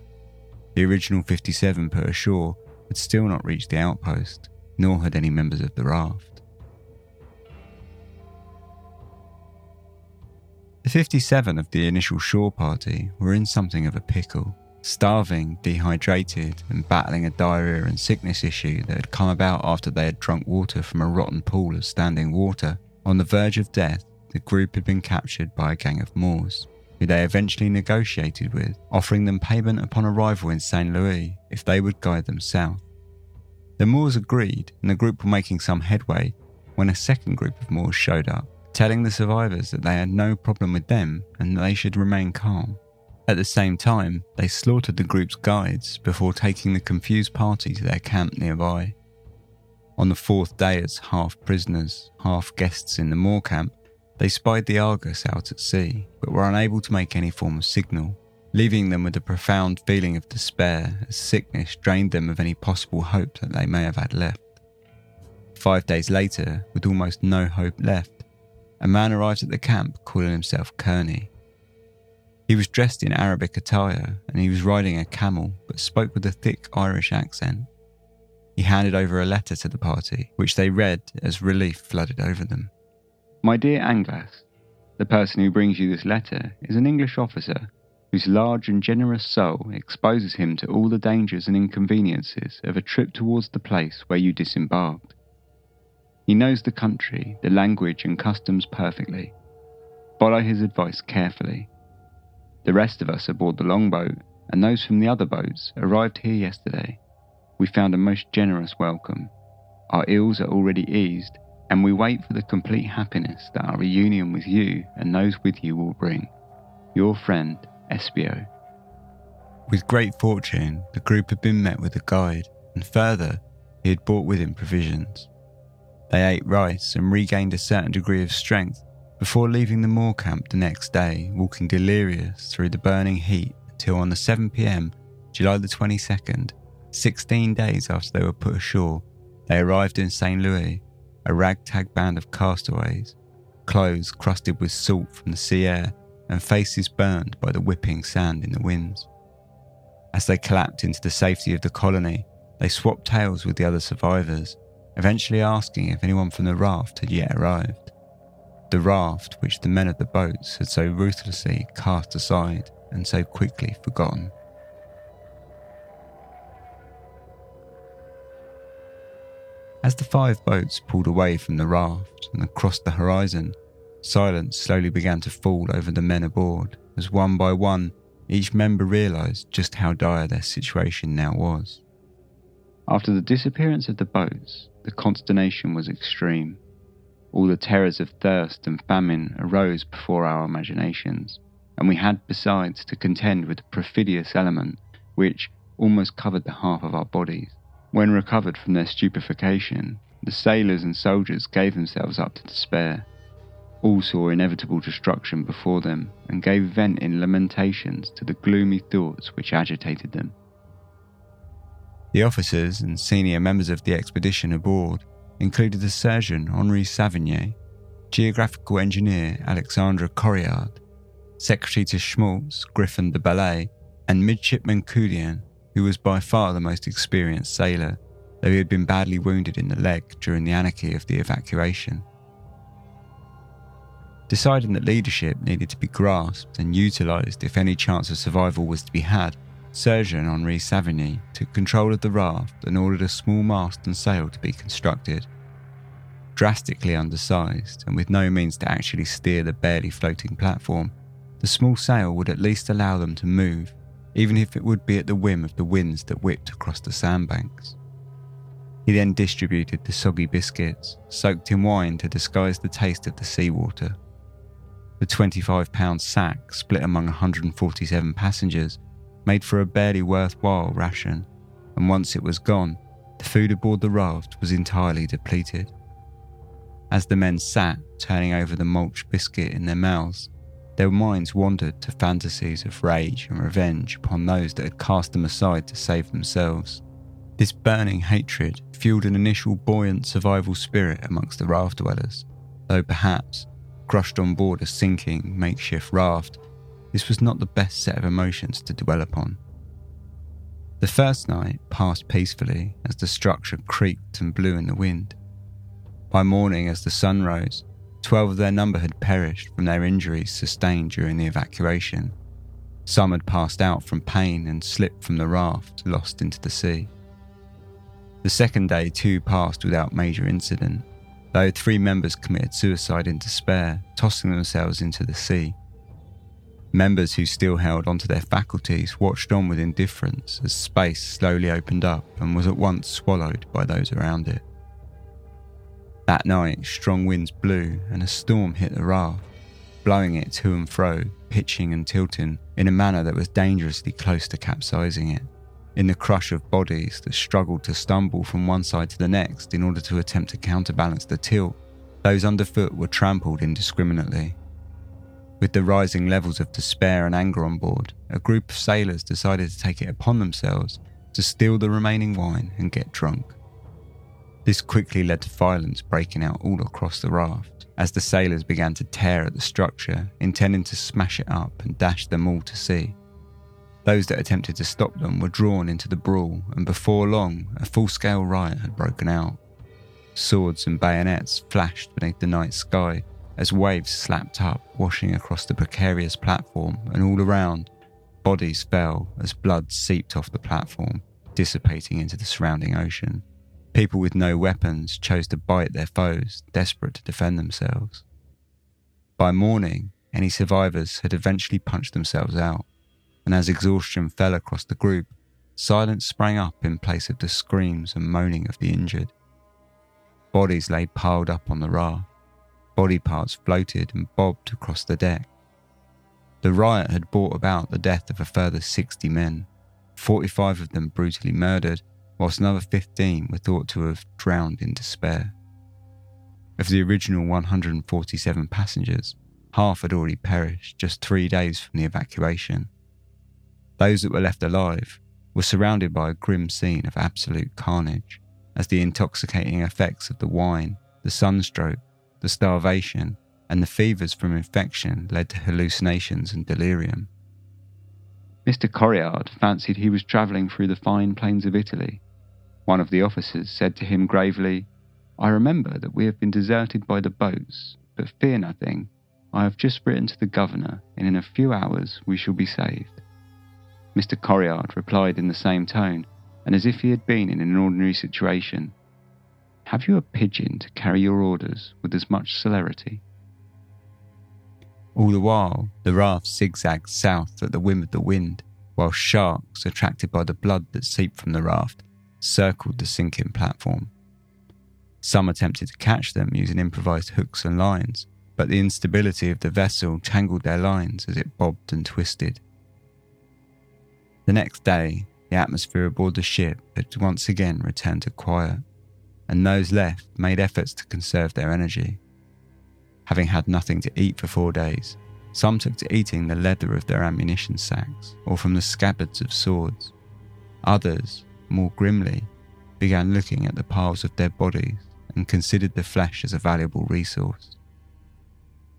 The original 57 put ashore had still not reached the outpost, nor had any members of the raft. The 57 of the initial shore party were in something of a pickle starving, dehydrated, and battling a diarrhea and sickness issue that had come about after they had drunk water from a rotten pool of standing water. On the verge of death, the group had been captured by a gang of Moors, who they eventually negotiated with, offering them payment upon arrival in St. Louis if they would guide them south. The Moors agreed, and the group were making some headway when a second group of Moors showed up, telling the survivors that they had no problem with them and that they should remain calm. At the same time, they slaughtered the group's guides before taking the confused party to their camp nearby. On the fourth day, as half prisoners, half guests in the Moor camp, they spied the Argus out at sea, but were unable to make any form of signal, leaving them with a profound feeling of despair as sickness drained them of any possible hope that they may have had left. Five days later, with almost no hope left, a man arrived at the camp calling himself Kearney. He was dressed in Arabic attire and he was riding a camel, but spoke with a thick Irish accent. He handed over a letter to the party, which they read as relief flooded over them. My dear Anglas, the person who brings you this letter is an English officer whose large and generous soul exposes him to all the dangers and inconveniences of a trip towards the place where you disembarked. He knows the country, the language, and customs perfectly. Follow his advice carefully the rest of us aboard the longboat and those from the other boats arrived here yesterday. We found a most generous welcome. Our ills are already eased, and we wait for the complete happiness that our reunion with you and those with you will bring. Your friend, Espiaux. With great fortune, the group had been met with a guide, and further, he had brought with him provisions. They ate rice and regained a certain degree of strength before leaving the Moor camp the next day, walking delirious through the burning heat until on the 7 pm, July the 22nd, 16 days after they were put ashore, they arrived in St. Louis, a ragtag band of castaways, clothes crusted with salt from the sea air and faces burned by the whipping sand in the winds. As they collapsed into the safety of the colony, they swapped tales with the other survivors, eventually asking if anyone from the raft had yet arrived the raft which the men of the boats had so ruthlessly cast aside and so quickly forgotten. As the five boats pulled away from the raft and across the horizon, silence slowly began to fall over the men aboard as one by one each member realised just how dire their situation now was. After the disappearance of the boats, the consternation was extreme. All the terrors of thirst and famine arose before our imaginations, and we had besides to contend with the perfidious element which almost covered the half of our bodies. When recovered from their stupefaction, the sailors and soldiers gave themselves up to despair. All saw inevitable destruction before them and gave vent in lamentations to the gloomy thoughts which agitated them. The officers and senior members of the expedition aboard included the surgeon Henri Savigny, geographical engineer Alexandre Correard, secretary to Schmaltz Griffon du Bellay, and midshipman Coudein, who was by far the most experienced sailor, though he had been badly wounded in the leg during the anarchy of the evacuation. Deciding that leadership needed to be grasped and utilised if any chance of survival was to be had, Surgeon Henri Savigny took control of the raft and ordered a small mast and sail to be constructed. Drastically undersized and with no means to actually steer the barely floating platform, the small sail would at least allow them to move, even if it would be at the whim of the winds that whipped across the sandbanks. He then distributed the soggy biscuits, soaked in wine to disguise the taste of the seawater. The 25 pound sack, split among 147 passengers, made for a barely worthwhile ration, and once it was gone, the food aboard the raft was entirely depleted. As the men sat, turning over the mulch biscuit in their mouths, their minds wandered to fantasies of rage and revenge upon those that had cast them aside to save themselves. This burning hatred fueled an initial buoyant survival spirit amongst the raft dwellers, though perhaps, crushed on board a sinking makeshift raft, this was not the best set of emotions to dwell upon. The first night passed peacefully as the structure creaked and blew in the wind. By morning, as the sun rose, 12 of their number had perished from their injuries sustained during the evacuation. Some had passed out from pain and slipped from the raft, lost into the sea. The second day, too, passed without major incident, though three members committed suicide in despair, tossing themselves into the sea. Members who still held onto their faculties watched on with indifference as space slowly opened up and was at once swallowed by those around it. That night, strong winds blew and a storm hit the raft, blowing it to and fro, pitching and tilting in a manner that was dangerously close to capsizing it. In the crush of bodies that struggled to stumble from one side to the next in order to attempt to counterbalance the tilt, those underfoot were trampled indiscriminately with the rising levels of despair and anger on board, a group of sailors decided to take it upon themselves to steal the remaining wine and get drunk. This quickly led to violence breaking out all across the raft as the sailors began to tear at the structure, intending to smash it up and dash them all to sea. Those that attempted to stop them were drawn into the brawl, and before long, a full scale riot had broken out. Swords and bayonets flashed beneath the night sky as waves slapped up, washing across the precarious platform, and all around, bodies fell as blood seeped off the platform, dissipating into the surrounding ocean. People with no weapons chose to bite their foes, desperate to defend themselves. By morning, any survivors had eventually punched themselves out, and as exhaustion fell across the group, silence sprang up in place of the screams and moaning of the injured. Bodies lay piled up on the raft, Body parts floated and bobbed across the deck. The riot had brought about the death of a further 60 men, 45 of them brutally murdered, whilst another 15 were thought to have drowned in despair. Of the original 147 passengers, half had already perished just three days from the evacuation. Those that were left alive were surrounded by a grim scene of absolute carnage, as the intoxicating effects of the wine, the sunstroke, the starvation, and the fevers from infection led to hallucinations and delirium. Mr. Correard fancied he was travelling through the fine plains of Italy. One of the officers said to him gravely, I remember that we have been deserted by the boats, but fear nothing. I have just written to the governor, and in a few hours we shall be saved. Mr. Correard replied in the same tone, and as if he had been in an ordinary situation, have you a pigeon to carry your orders with as much celerity? All the while, the raft zigzagged south at the whim of the wind, while sharks, attracted by the blood that seeped from the raft, circled the sinking platform. Some attempted to catch them using improvised hooks and lines, but the instability of the vessel tangled their lines as it bobbed and twisted. The next day, the atmosphere aboard the ship had once again returned to quiet, and those left made efforts to conserve their energy. Having had nothing to eat for four days, some took to eating the leather of their ammunition sacks or from the scabbards of swords. Others, more grimly, began looking at the piles of dead bodies and considered the flesh as a valuable resource.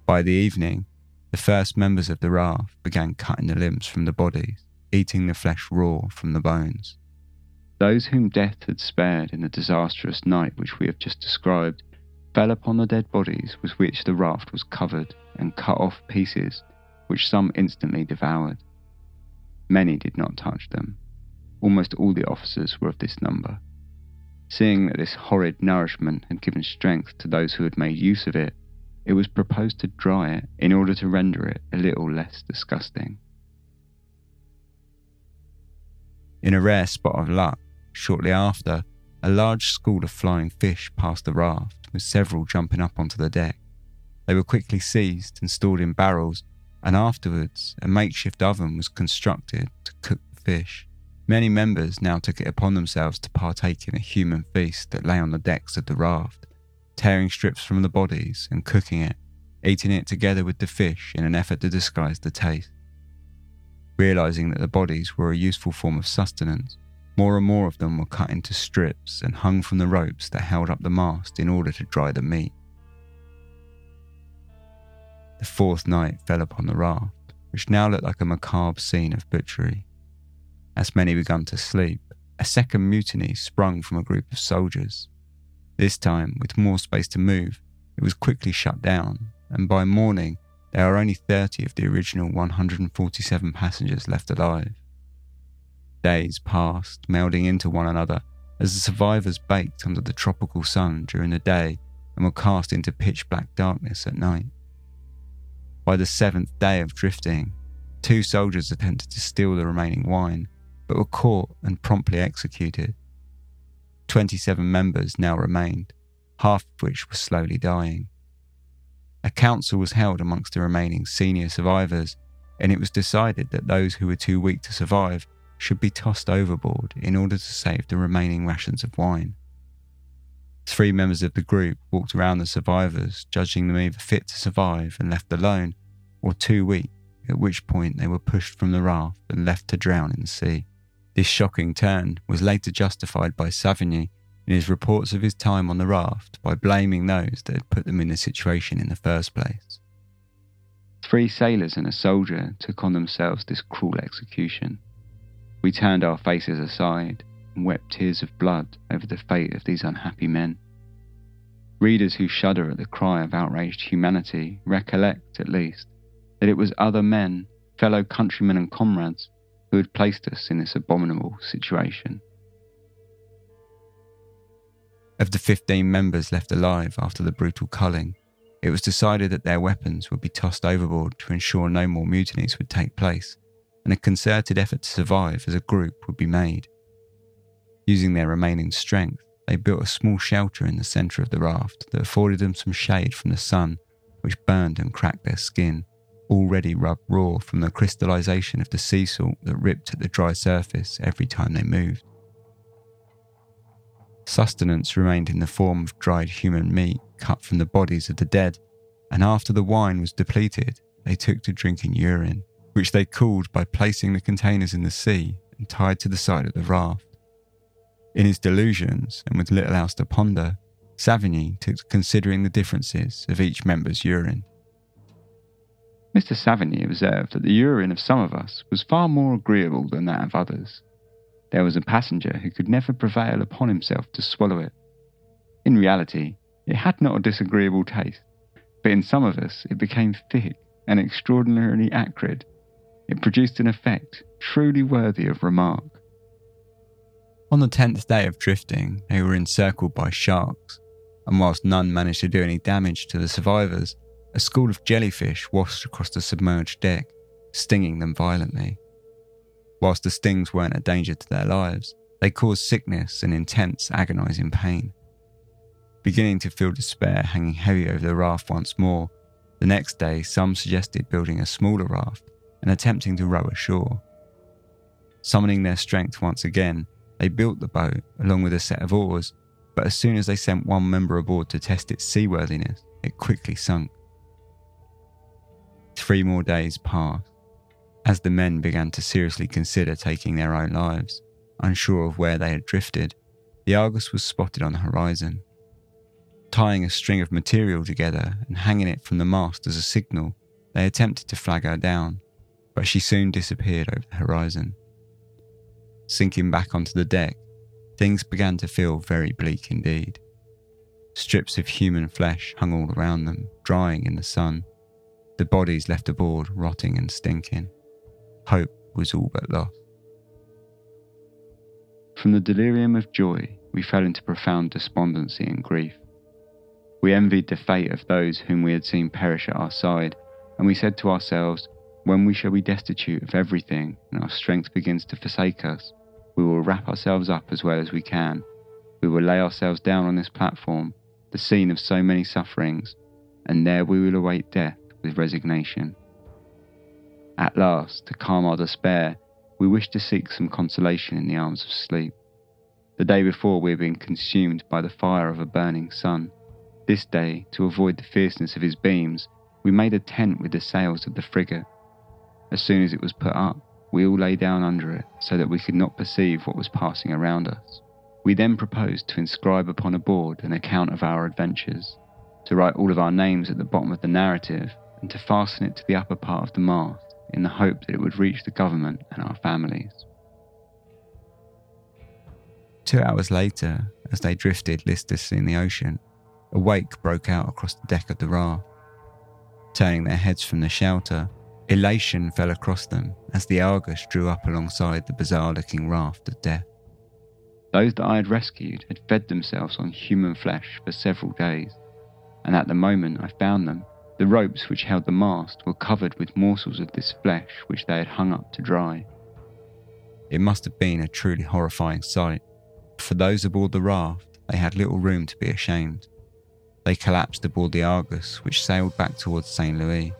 By the evening, the first members of the raft began cutting the limbs from the bodies, eating the flesh raw from the bones. Those whom death had spared in the disastrous night which we have just described fell upon the dead bodies with which the raft was covered and cut off pieces, which some instantly devoured. Many did not touch them. Almost all the officers were of this number. Seeing that this horrid nourishment had given strength to those who had made use of it, it was proposed to dry it in order to render it a little less disgusting. In a rare spot of luck, shortly after, a large school of flying fish passed the raft, with several jumping up onto the deck. They were quickly seized and stored in barrels, and afterwards a makeshift oven was constructed to cook the fish. Many members now took it upon themselves to partake in a human feast that lay on the decks of the raft, tearing strips from the bodies and cooking it, eating it together with the fish in an effort to disguise the taste. Realizing that the bodies were a useful form of sustenance, more and more of them were cut into strips and hung from the ropes that held up the mast in order to dry the meat. The fourth night fell upon the raft, which now looked like a macabre scene of butchery. As many began to sleep, a second mutiny sprung from a group of soldiers. This time, with more space to move, it was quickly shut down, and by morning, there are only 30 of the original 147 passengers left alive. Days passed, melding into one another, as the survivors baked under the tropical sun during the day and were cast into pitch black darkness at night. By the seventh day of drifting, two soldiers attempted to steal the remaining wine, but were caught and promptly executed. 27 members now remained, half of which were slowly dying. A council was held amongst the remaining senior survivors, and it was decided that those who were too weak to survive should be tossed overboard in order to save the remaining rations of wine. Three members of the group walked around the survivors, judging them either fit to survive and left alone, or too weak, at which point they were pushed from the raft and left to drown in the sea. This shocking turn was later justified by Savigny in his reports of his time on the raft by blaming those that had put them in the situation in the first place. Three sailors and a soldier took on themselves this cruel execution. We turned our faces aside and wept tears of blood over the fate of these unhappy men. Readers who shudder at the cry of outraged humanity recollect, at least, that it was other men, fellow countrymen and comrades, who had placed us in this abominable situation. Of the 15 members left alive after the brutal culling, it was decided that their weapons would be tossed overboard to ensure no more mutinies would take place, and a concerted effort to survive as a group would be made. Using their remaining strength, they built a small shelter in the centre of the raft that afforded them some shade from the sun, which burned and cracked their skin, already rubbed raw from the crystallization of the sea salt that ripped at the dry surface every time they moved. Sustenance remained in the form of dried human meat cut from the bodies of the dead, and after the wine was depleted, they took to drinking urine, which they cooled by placing the containers in the sea and tied to the side of the raft. In his delusions, and with little else to ponder, Savigny took to considering the differences of each member's urine. Mr. Savigny observed that the urine of some of us was far more agreeable than that of others. There was a passenger who could never prevail upon himself to swallow it. In reality, it had not a disagreeable taste, but in some of us it became thick and extraordinarily acrid. It produced an effect truly worthy of remark. On the tenth day of drifting, they were encircled by sharks, and whilst none managed to do any damage to the survivors, a a school of jellyfish washed across the submerged deck, stinging them violently. Whilst the stings weren't a danger to their lives, they caused sickness and intense, agonizing pain. Beginning to feel despair hanging heavy over the raft once more, the next day some suggested building a smaller raft and attempting to row ashore. Summoning their strength once again, they built the boat along with a set of oars, but as soon as they sent one member aboard to test its seaworthiness, it quickly sunk. Three more days passed. As the men began to seriously consider taking their own lives, unsure of where they had drifted, the Argus was spotted on the horizon. Tying a string of material together and hanging it from the mast as a signal, they attempted to flag her down, but she soon disappeared over the horizon. Sinking back onto the deck, things began to feel very bleak indeed. Strips of human flesh hung all around them, drying in the sun. The bodies left aboard, rotting and stinking. Hope was all but lost. From the delirium of joy, we fell into profound despondency and grief. We envied the fate of those whom we had seen perish at our side, and we said to ourselves, When we shall be destitute of everything and our strength begins to forsake us, we will wrap ourselves up as well as we can. We will lay ourselves down on this platform, the scene of so many sufferings, and there we will await death with resignation. At last, to calm our despair, we wished to seek some consolation in the arms of sleep. The day before, we had been consumed by the fire of a burning sun. This day, to avoid the fierceness of his beams, we made a tent with the sails of the frigate. As soon as it was put up, we all lay down under it so that we could not perceive what was passing around us. We then proposed to inscribe upon a board an account of our adventures, to write all of our names at the bottom of the narrative, and to fasten it to the upper part of the mast in the hope that it would reach the government and our families. Two hours later, as they drifted listlessly in the ocean, a wake broke out across the deck of the raft. Turning their heads from the shelter, elation fell across them as the Argus drew up alongside the bizarre looking raft of death. Those that I had rescued had fed themselves on human flesh for several days, and at the moment I found them, the ropes which held the mast were covered with morsels of this flesh which they had hung up to dry. It must have been a truly horrifying sight. For those aboard the raft, they had little room to be ashamed. They collapsed aboard the Argus, which sailed back towards St. Louis.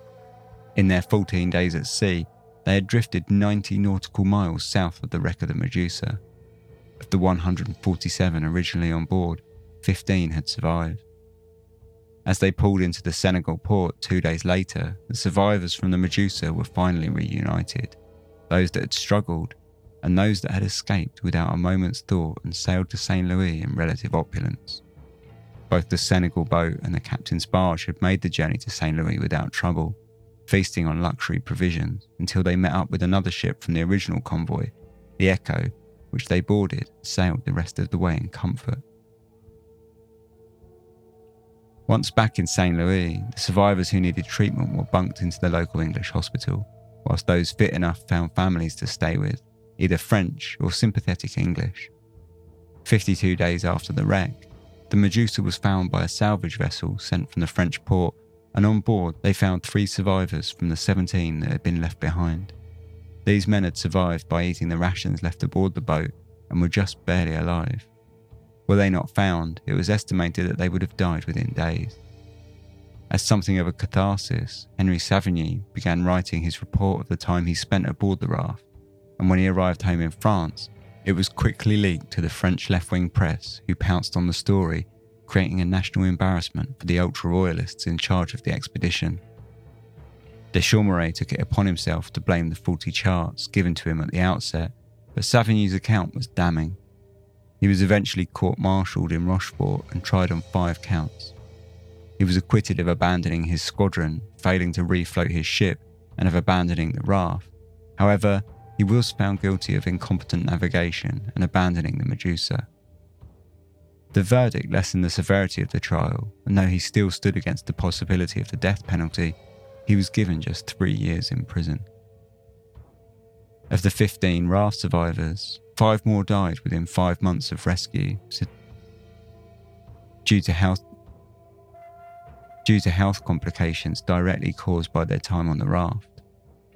In their 14 days at sea, they had drifted 90 nautical miles south of the wreck of the Medusa. Of the 147 originally on board, 15 had survived. As they pulled into the Senegal port two days later, the survivors from the Medusa were finally reunited. Those that had struggled, and those that had escaped without a moment's thought and sailed to St. Louis in relative opulence. Both the Senegal boat and the captain's barge had made the journey to St. Louis without trouble, feasting on luxury provisions until they met up with another ship from the original convoy, the Echo, which they boarded sailed the rest of the way in comfort. Once back in St. Louis, the survivors who needed treatment were bunked into the local English hospital, whilst those fit enough found families to stay with, either French or sympathetic English. 52 days after the wreck, the Medusa was found by a salvage vessel sent from the French port, and on board they found three survivors from the 17 that had been left behind. These men had survived by eating the rations left aboard the boat and were just barely alive. Were they not found, it was estimated that they would have died within days. As something of a catharsis, Henry Savigny began writing his report of the time he spent aboard the raft, and when he arrived home in France, it was quickly leaked to the French left wing press, who pounced on the story, creating a national embarrassment for the ultra royalists in charge of the expedition. De Chaumareys took it upon himself to blame the faulty charts given to him at the outset, but Savigny's account was damning. He was eventually court martialed in Rochefort and tried on five counts. He was acquitted of abandoning his squadron, failing to refloat his ship, and of abandoning the raft. However, he was found guilty of incompetent navigation and abandoning the Medusa. The verdict lessened the severity of the trial, and though he still stood against the possibility of the death penalty, he was given just three years in prison. Of the 15 raft survivors, five more died within five months of rescue due to health due to health complications directly caused by their time on the raft.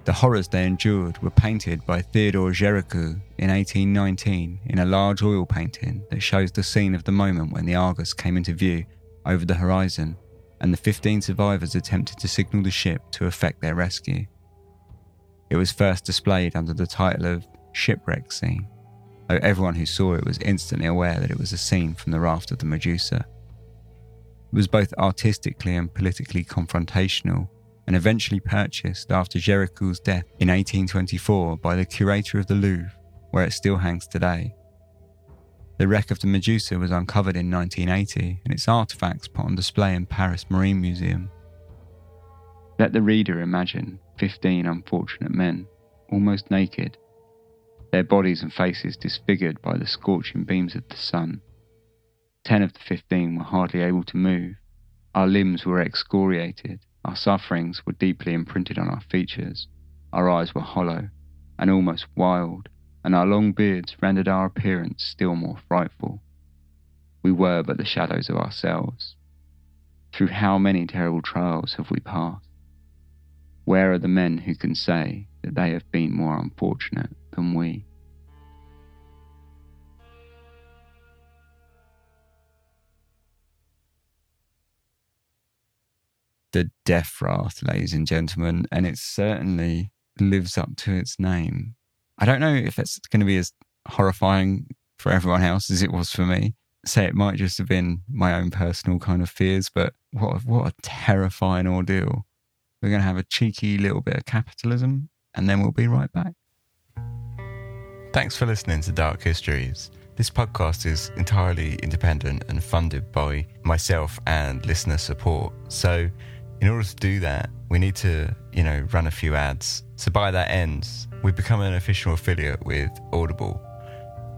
The horrors they endured were painted by Theodore Géricault in 1819 in a large oil painting that shows the scene of the moment when the Argus came into view over the horizon and the 15 survivors attempted to signal the ship to effect their rescue. It was first displayed under the title of Shipwreck Scene, though everyone who saw it was instantly aware that it was a scene from the raft of the Medusa. It was both artistically and politically confrontational and eventually purchased after Géricault's death in 1824 by the curator of the Louvre, where it still hangs today. The wreck of the Medusa was uncovered in 1980 and its artifacts put on display in Paris Marine Museum. Let the reader imagine 15 unfortunate men, almost naked, their bodies and faces disfigured by the scorching beams of the sun. Ten of the 15 were hardly able to move. Our limbs were excoriated our sufferings were deeply imprinted on our features. Our eyes were hollow and almost wild, and our long beards rendered our appearance still more frightful. We were but the shadows of ourselves. Through how many terrible trials have we passed? Where are the men who can say that they have been more unfortunate than we? The Death Raft, ladies and gentlemen, and it certainly lives up to its name. I don't know if it's going to be as horrifying for everyone else as it was for me. Say it might just have been my own personal kind of fears, but what what a terrifying ordeal. We're going to have a cheeky little bit of capitalism, and then we'll be right back. Thanks for listening to Dark Histories. This podcast is entirely independent and funded by myself and listener support. So in order to do that, we need to, you know, run a few ads. So by that ends, we become an official affiliate with Audible.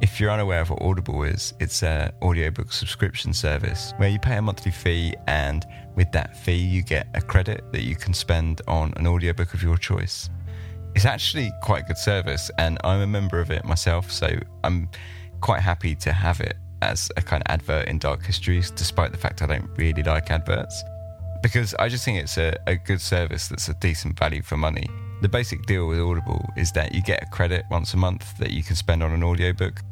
If you're unaware of what Audible is, it's an audiobook subscription service where you pay a monthly fee, and with that fee, you get a credit that you can spend on an audiobook of your choice. It's actually quite a good service, and I'm a member of it myself, so I'm quite happy to have it as a kind of advert in Dark Histories, despite the fact I don't really like adverts because I just think it's a, a good service that's a decent value for money. The basic deal with Audible is that you get a credit once a month that you can spend on an audiobook.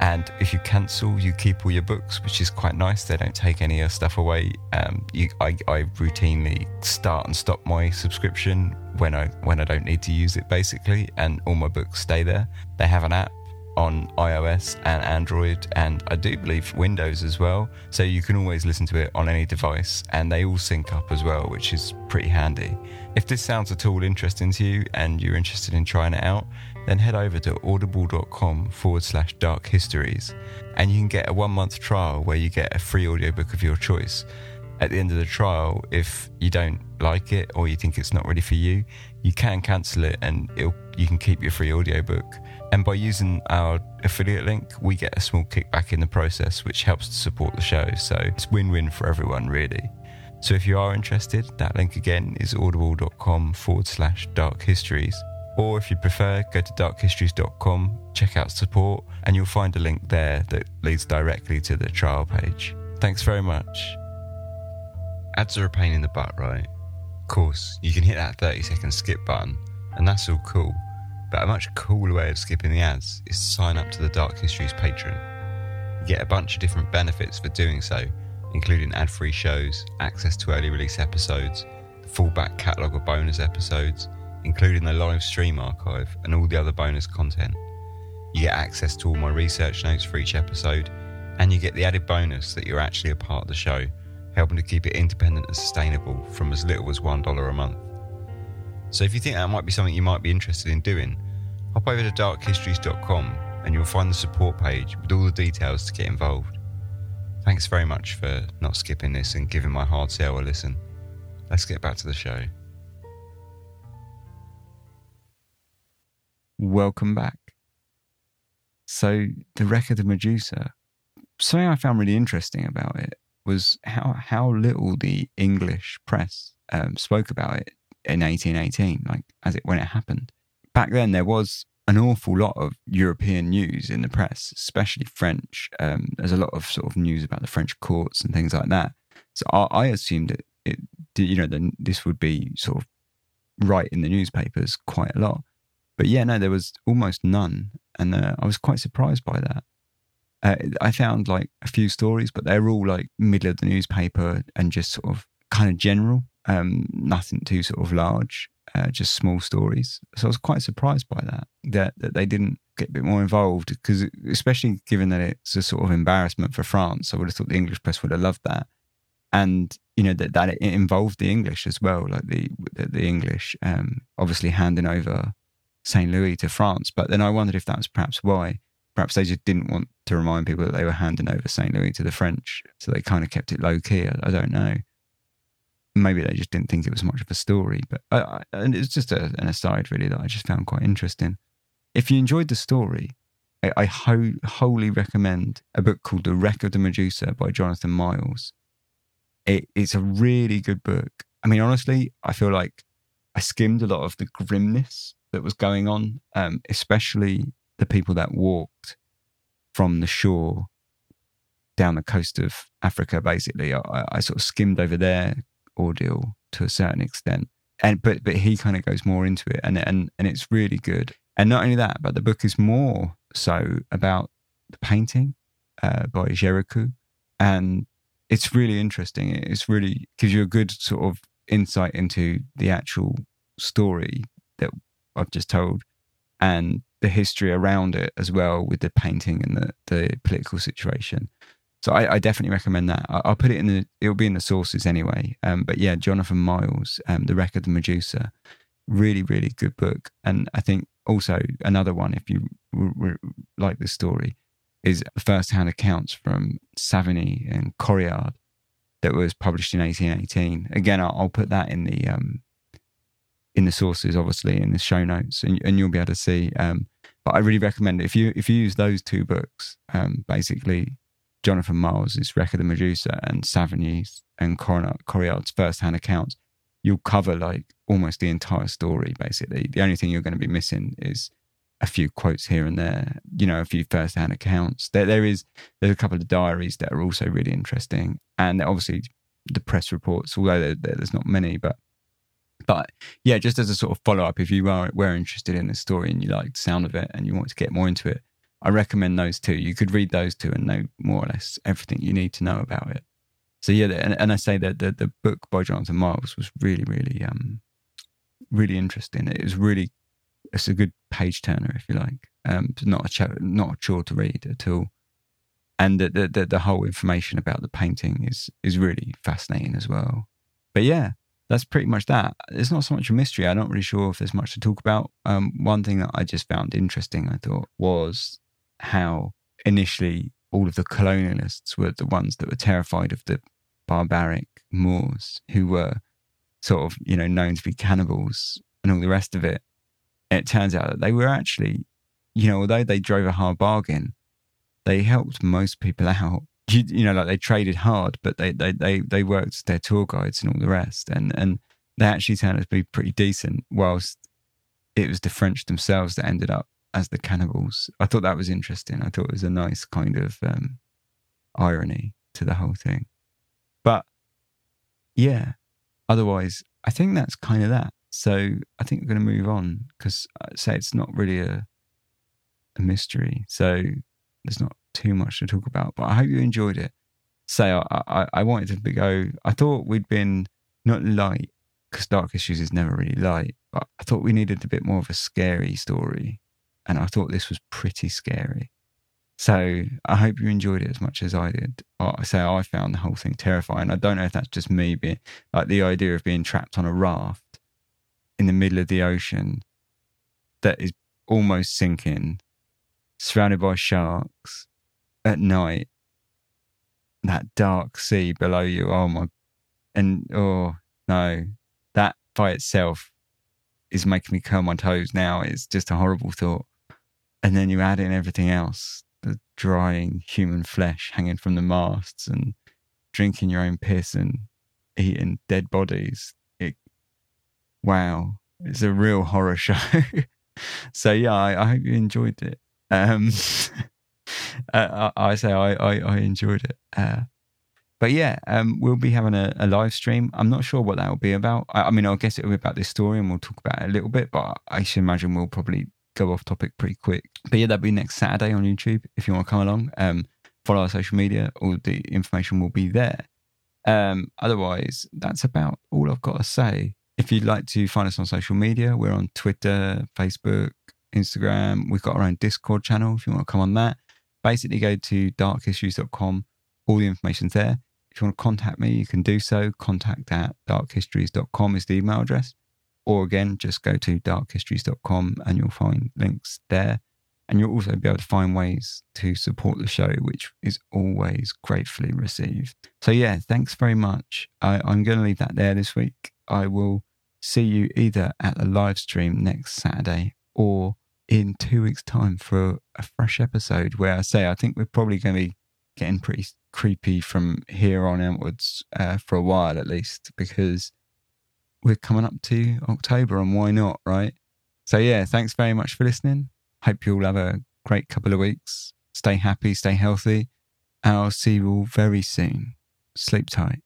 And if you cancel, you keep all your books, which is quite nice. They don't take any of your stuff away. Um, you, I, I routinely start and stop my subscription when I when I don't need to use it, basically, and all my books stay there. They have an app on iOS and Android, and I do believe Windows as well. So you can always listen to it on any device, and they all sync up as well, which is pretty handy. If this sounds at all interesting to you and you're interested in trying it out, then head over to audible.com forward slash dark histories, and you can get a one month trial where you get a free audiobook of your choice. At the end of the trial, if you don't like it or you think it's not ready for you, you can cancel it and you can keep your free audiobook. And by using our affiliate link, we get a small kickback in the process, which helps to support the show. So it's win win for everyone, really. So if you are interested, that link again is audible.com forward slash dark histories. Or if you prefer, go to darkhistories.com, check out support, and you'll find a link there that leads directly to the trial page. Thanks very much. Ads are a pain in the butt, right? Of course, you can hit that 30 second skip button, and that's all cool. But a much cooler way of skipping the ads is to sign up to the Dark Histories Patreon. You get a bunch of different benefits for doing so, including ad free shows, access to early release episodes, the full back catalogue of bonus episodes, including the live stream archive and all the other bonus content. You get access to all my research notes for each episode, and you get the added bonus that you're actually a part of the show, helping to keep it independent and sustainable from as little as $1 a month. So if you think that might be something you might be interested in doing, hop over to darkhistories.com and you'll find the support page with all the details to get involved. Thanks very much for not skipping this and giving my hard sell a listen. Let's get back to the show. Welcome back. So, the wreck of Medusa, something I found really interesting about it was how, how little the English press um, spoke about it in 1818, like as it when it happened. Back then, there was an awful lot of European news in the press, especially French. Um, there's a lot of sort of news about the French courts and things like that. So I, I assumed that it, you know, then this would be sort of right in the newspapers quite a lot. But yeah, no, there was almost none, and uh, I was quite surprised by that. Uh, I found like a few stories, but they're all like middle of the newspaper and just sort of kind of general, um, nothing too sort of large, uh, just small stories. So I was quite surprised by that that that they didn't get a bit more involved because, especially given that it's a sort of embarrassment for France, I would have thought the English press would have loved that, and you know that that it involved the English as well, like the the, the English, um, obviously handing over Saint Louis to France. But then I wondered if that was perhaps why. Perhaps they just didn't want to remind people that they were handing over St. Louis to the French. So they kind of kept it low key. I, I don't know. Maybe they just didn't think it was much of a story. But I, I, and it's just a, an aside, really, that I just found quite interesting. If you enjoyed the story, I, I ho- wholly recommend a book called The Wreck of the Medusa by Jonathan Miles. It, it's a really good book. I mean, honestly, I feel like I skimmed a lot of the grimness that was going on, um, especially the people that walked from the shore down the coast of Africa. Basically, I, I sort of skimmed over their ordeal to a certain extent, and but but he kind of goes more into it, and and and it's really good. And not only that, but the book is more so about the painting uh, by Géricault, and it's really interesting. It's really gives you a good sort of insight into the actual story that I've just told, and the history around it as well with the painting and the, the political situation. So I, I definitely recommend that. I, will put it in the. It'll be in the sources anyway. Um, but yeah, Jonathan Miles, um, the Wreck of the Medusa, really, really good book. And I think also another one, if you w- w- like this story, is first-hand accounts from Savigny and Correard that was published in 1818. Again, I'll, I'll put that in the um, in the sources, obviously, in the show notes, and, and you'll be able to see. Um, but I really recommend it if you if you use those two books, um, basically Jonathan Miles' Wreck of the Medusa and Savigny's and Correard's first-hand accounts, you'll cover like almost the entire story. Basically, the only thing you're going to be missing is a few quotes here and there. You know, a few first-hand accounts. There, there is there's a couple of diaries that are also really interesting, and obviously the press reports. Although there, there's not many, but but yeah, just as a sort of follow up, if you are were interested in the story and you like the sound of it and you want to get more into it, I recommend those two. You could read those two and know more or less everything you need to know about it. So yeah, and, and I say that the the book by Jonathan Miles was really really um really interesting. It was really it's a good page turner if you like. Um, not a ch- not a chore to read at all. And the, the the whole information about the painting is is really fascinating as well. But yeah, that's pretty much that. It's not so much a mystery. I'm not really sure if there's much to talk about. Um, one thing that I just found interesting, I thought, was how initially all of the colonialists were the ones that were terrified of the barbaric Moors, who were sort of, you know, known to be cannibals and all the rest of it. It turns out that they were actually, you know, although they drove a hard bargain, they helped most people out you, you know, like they traded hard, but they, they, they, they worked their tour guides and all the rest. And, and they actually turned out to be pretty decent, whilst it was the French themselves that ended up as the cannibals. I thought that was interesting. I thought it was a nice kind of um, irony to the whole thing. But yeah, otherwise, I think that's kind of that. So I think we're going to move on because I uh, say it's not really a a mystery. So there's not too much to talk about, but I hope you enjoyed it. Say, I, I, I wanted to go, I thought we'd been not light, because Dark Histories is never really light, but I thought we needed a bit more of a scary story. And I thought this was pretty scary. So I hope you enjoyed it as much as I did. I say I found the whole thing terrifying. I don't know if that's just me being like the idea of being trapped on a raft in the middle of the ocean that is almost sinking, surrounded by sharks, at night, that dark sea below you. Oh my, and oh no, that by itself is making me curl my toes now. It's just a horrible thought. And then you add in everything else the drying human flesh hanging from the masts and drinking your own piss and eating dead bodies. It, wow, it's a real horror show. so, yeah, I, I hope you enjoyed it. Um, uh, I, I, say I, I, I enjoyed it. Uh, but yeah, um, we'll be having a, a, live stream. I'm not sure what that will be about. I, I mean, I guess it'll be about this story and we'll talk about it a little bit, but I should imagine we'll probably go off topic pretty quick. But yeah, that'll be next Saturday on YouTube if you want to come along. Um, follow our social media, all the information will be there. Um, otherwise, that's about all I've got to say. If you'd like to find us on social media, we're on Twitter, Facebook, Instagram. We've got our own Discord channel if you want to come on that. Basically, go to darkhistories.com. All the information's there. If you want to contact me, you can do so. Contact at darkhistories.com is the email address. Or again, just go to darkhistories.com and you'll find links there. And you'll also be able to find ways to support the show, which is always gratefully received. So, yeah, thanks very much. I, I'm going to leave that there this week. I will see you either at the live stream next Saturday or in two weeks' time for a fresh episode where I say I think we're probably going to be getting pretty creepy from here on outwards uh, for a while at least because we're coming up to October and why not, right? So, yeah, thanks very much for listening. Hope you all have a great couple of weeks. Stay happy, stay healthy, and I'll see you all very soon. Sleep tight.